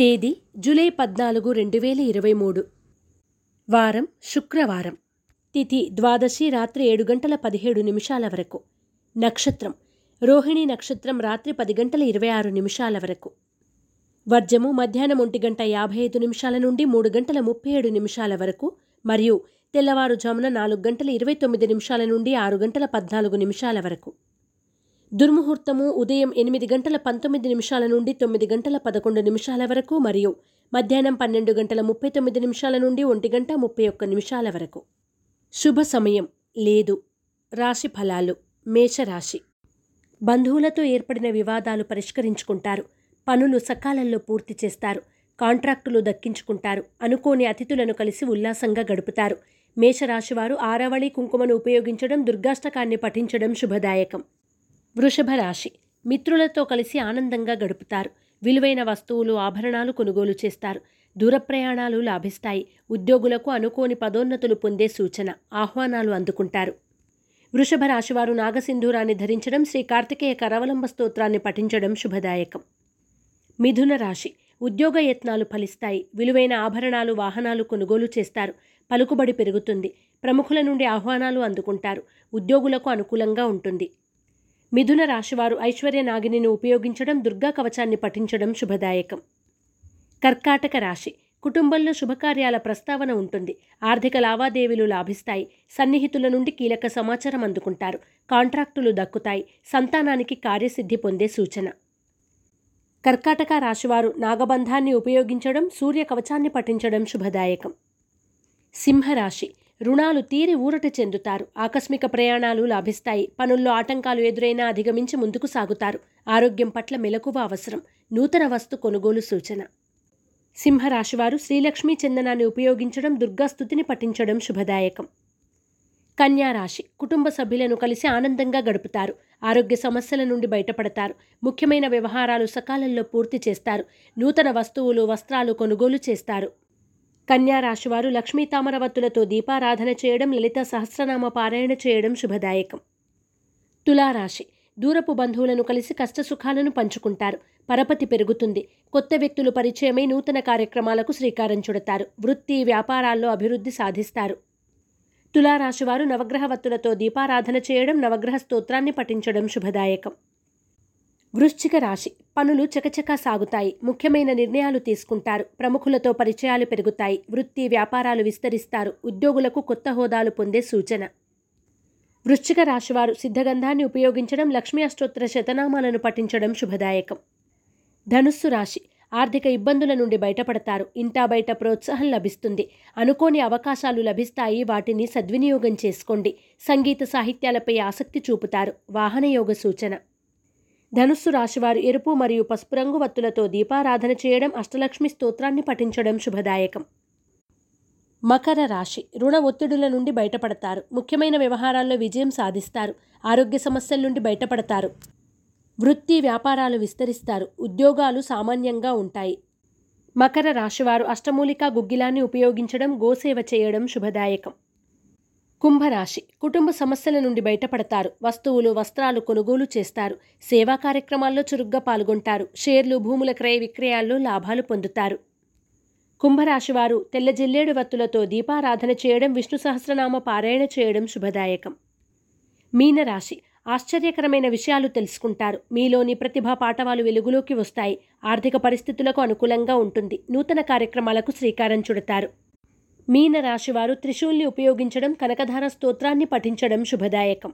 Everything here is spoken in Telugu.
తేదీ జూలై పద్నాలుగు రెండు వేల ఇరవై మూడు. వారం శుక్రవారం. తిథి ద్వాదశి రాత్రి ఏడు గంటల పదిహేడు నిమిషాల వరకు. నక్షత్రం. రోహిణి నక్షత్రం రాత్రి పది గంటల ఇరవై ఆరు నిమిషాల వరకు. వర్జము మధ్యాహ్నం ఒంటి గంట యాభై ఐదు నిమిషాల నుండి మూడు గంటల ముప్పై ఏడు నిమిషాల వరకు మరియు తెల్లవారుజామున నాలుగు గంటల ఇరవై తొమ్మిది నిమిషాల నుండి ఆరు గంటల పద్నాలుగు నిమిషాల వరకు. దుర్ముహూర్తము ఉదయం ఎనిమిది గంటల పంతొమ్మిది నిమిషాల నుండి తొమ్మిది గంటల పదకొండు నిమిషాల వరకు మరియు మధ్యాహ్నం పన్నెండు గంటల ముప్పై తొమ్మిది నిమిషాల నుండి ఒంటి గంట ముప్పై ఒక్క నిమిషాల వరకు. శుభ సమయం. లేదు. రాశి ఫలాలు. మేషరాశి. బంధువులతో ఏర్పడిన వివాదాలు పరిష్కరించుకుంటారు. పనులు సకాలంలో పూర్తి చేస్తారు. కాంట్రాక్టులు దక్కించుకుంటారు. అనుకోని అతిథులను కలిసి ఉల్లాసంగా గడుపుతారు. మేషరాశివారు ఆరవళి కుంకుమను ఉపయోగించడం దుర్గాష్టకాన్ని పఠించడం శుభదాయకం. వృషభ రాశి మిత్రులతో కలిసి ఆనందంగా గడుపుతారు. విలువైన వస్తువులు ఆభరణాలు కొనుగోలు చేస్తారు. దూర ప్రయాణాలు లాభిస్తాయి. ఉద్యోగులకు అనుకోని పదోన్నతులు పొందే సూచన ఆహ్వానాలు అందుకుంటారు. వృషభ రాశివారు నాగసింధూరాన్ని ధరించడం శ్రీ కార్తికేయ కరవలంబ స్తోత్రాన్ని పఠించడం శుభదాయకం. మిథున రాశి. ఉద్యోగ యత్నాలు ఫలిస్తాయి. విలువైన ఆభరణాలు వాహనాలు కొనుగోలు చేస్తారు. పలుకుబడి పెరుగుతుంది. ప్రముఖుల నుండి ఆహ్వానాలు అందుకుంటారు. ఉద్యోగులకు అనుకూలంగా ఉంటుంది. మిథున రాశివారు ఐశ్వర్య నాగిని ఉపయోగించడం దుర్గా కవచాన్ని పఠించడం శుభదాయకం. కర్కాటక రాశి. కుటుంబంలో శుభకార్యాల ప్రస్తావన ఉంటుంది. ఆర్థిక లావాదేవీలు లాభిస్తాయి. సన్నిహితుల నుండి కీలక సమాచారం అందుకుంటారు. కాంట్రాక్టులు దక్కుతాయి. సంతానానికి కార్యసిద్ధి పొందే సూచన. కర్కాటక రాశివారు నాగబంధాన్ని ఉపయోగించడం సూర్య కవచాన్ని పఠించడం శుభదాయకం. సింహరాశి. రుణాలు తీరి ఊరట చెందుతారు. ఆకస్మిక ప్రయాణాలు లాభిస్తాయి. పనుల్లో ఆటంకాలు ఎదురైనా అధిగమించి ముందుకు సాగుతారు. ఆరోగ్యం పట్ల మెలకువ అవసరం. నూతన వస్తు కొనుగోలు సూచన. సింహరాశివారు శ్రీలక్ష్మీ చందనాన్ని ఉపయోగించడం దుర్గాస్థుతిని పఠించడం శుభదాయకం. కన్యారాశి కుటుంబ సభ్యులను కలిసి ఆనందంగా గడుపుతారు. ఆరోగ్య సమస్యల నుండి బయటపడతారు. ముఖ్యమైన వ్యవహారాలు సకాలంలో పూర్తి చేస్తారు. నూతన వస్తువులు వస్త్రాలు కొనుగోలు చేస్తారు. కన్యా రాశివారు లక్ష్మీ తామరవత్తులతో దీపారాధన చేయడం లలిత సహస్రనామ పారాయణ చేయడం శుభదాయకం. తులారాశి. దూరపు బంధువులను కలిసి కష్టసుఖాలను పంచుకుంటారు. పరపతి పెరుగుతుంది. కొత్త వ్యక్తులు పరిచయమై నూతన కార్యక్రమాలకు శ్రీకారం చుడతారు. వృత్తి వ్యాపారాల్లో అభివృద్ధి సాధిస్తారు. తులారాశివారు నవగ్రహవత్తులతో దీపారాధన చేయడం నవగ్రహ స్తోత్రాన్ని పఠించడం శుభదాయకం. వృశ్చిక రాశి. పనులు చకచకా సాగుతాయి. ముఖ్యమైన నిర్ణయాలు తీసుకుంటారు. ప్రముఖులతో పరిచయాలు పెరుగుతాయి. వృత్తి వ్యాపారాలు విస్తరిస్తారు. ఉద్యోగులకు కొత్త హోదాలు పొందే సూచన. వృశ్చిక రాశివారు సిద్ధగంధాన్ని ఉపయోగించడం లక్ష్మీ అష్టోత్తర శతనామాలను పఠించడం శుభదాయకం. ధనుస్సు రాశి. ఆర్థిక ఇబ్బందుల నుండి బయటపడతారు. ఇంటా బయట ప్రోత్సాహం లభిస్తుంది. అనుకోని అవకాశాలు లభిస్తాయి. వాటిని సద్వినియోగం చేసుకోండి. సంగీత సాహిత్యాలపై ఆసక్తి చూపుతారు. వాహనయోగ సూచన. ధనుస్సు రాశివారు ఎరుపు మరియు పసుపు రంగు వత్తులతో దీపారాధన చేయడం అష్టలక్ష్మి స్తోత్రాన్ని పఠించడం శుభదాయకం. మకర రాశి రుణ ఒత్తిడుల నుండి బయటపడతారు. ముఖ్యమైన వ్యవహారాల్లో విజయం సాధిస్తారు. ఆరోగ్య సమస్యల నుండి బయటపడతారు. వృత్తి వ్యాపారాలు విస్తరిస్తారు. ఉద్యోగాలు సామాన్యంగా ఉంటాయి. మకర రాశివారు అష్టమూలికా గుగ్గిలాన్ని ఉపయోగించడం గోసేవ చేయడం శుభదాయకం. కుంభరాశి. కుటుంబ సమస్యల నుండి బయటపడతారు. వస్తువులు వస్త్రాలు కొనుగోలు చేస్తారు. సేవా కార్యక్రమాల్లో చురుగ్గా పాల్గొంటారు. షేర్లు భూముల క్రయ విక్రయాల్లో లాభాలు పొందుతారు. కుంభరాశివారు తెల్ల జిల్లేడు వత్తులతో దీపారాధన చేయడం విష్ణు సహస్రనామ పారాయణ చేయడం శుభదాయకం. మీనరాశి. ఆశ్చర్యకరమైన విషయాలు తెలుసుకుంటారు. మీలోని ప్రతిభా పాఠవాలు వెలుగులోకి వస్తాయి. ఆర్థిక పరిస్థితులకు అనుకూలంగా ఉంటుంది. నూతన కార్యక్రమాలకు శ్రీకారం చుడతారు. మీన రాశివారు త్రిశూల్ని ఉపయోగించడం కనకధార స్తోత్రాన్ని పఠించడం శుభదాయకం.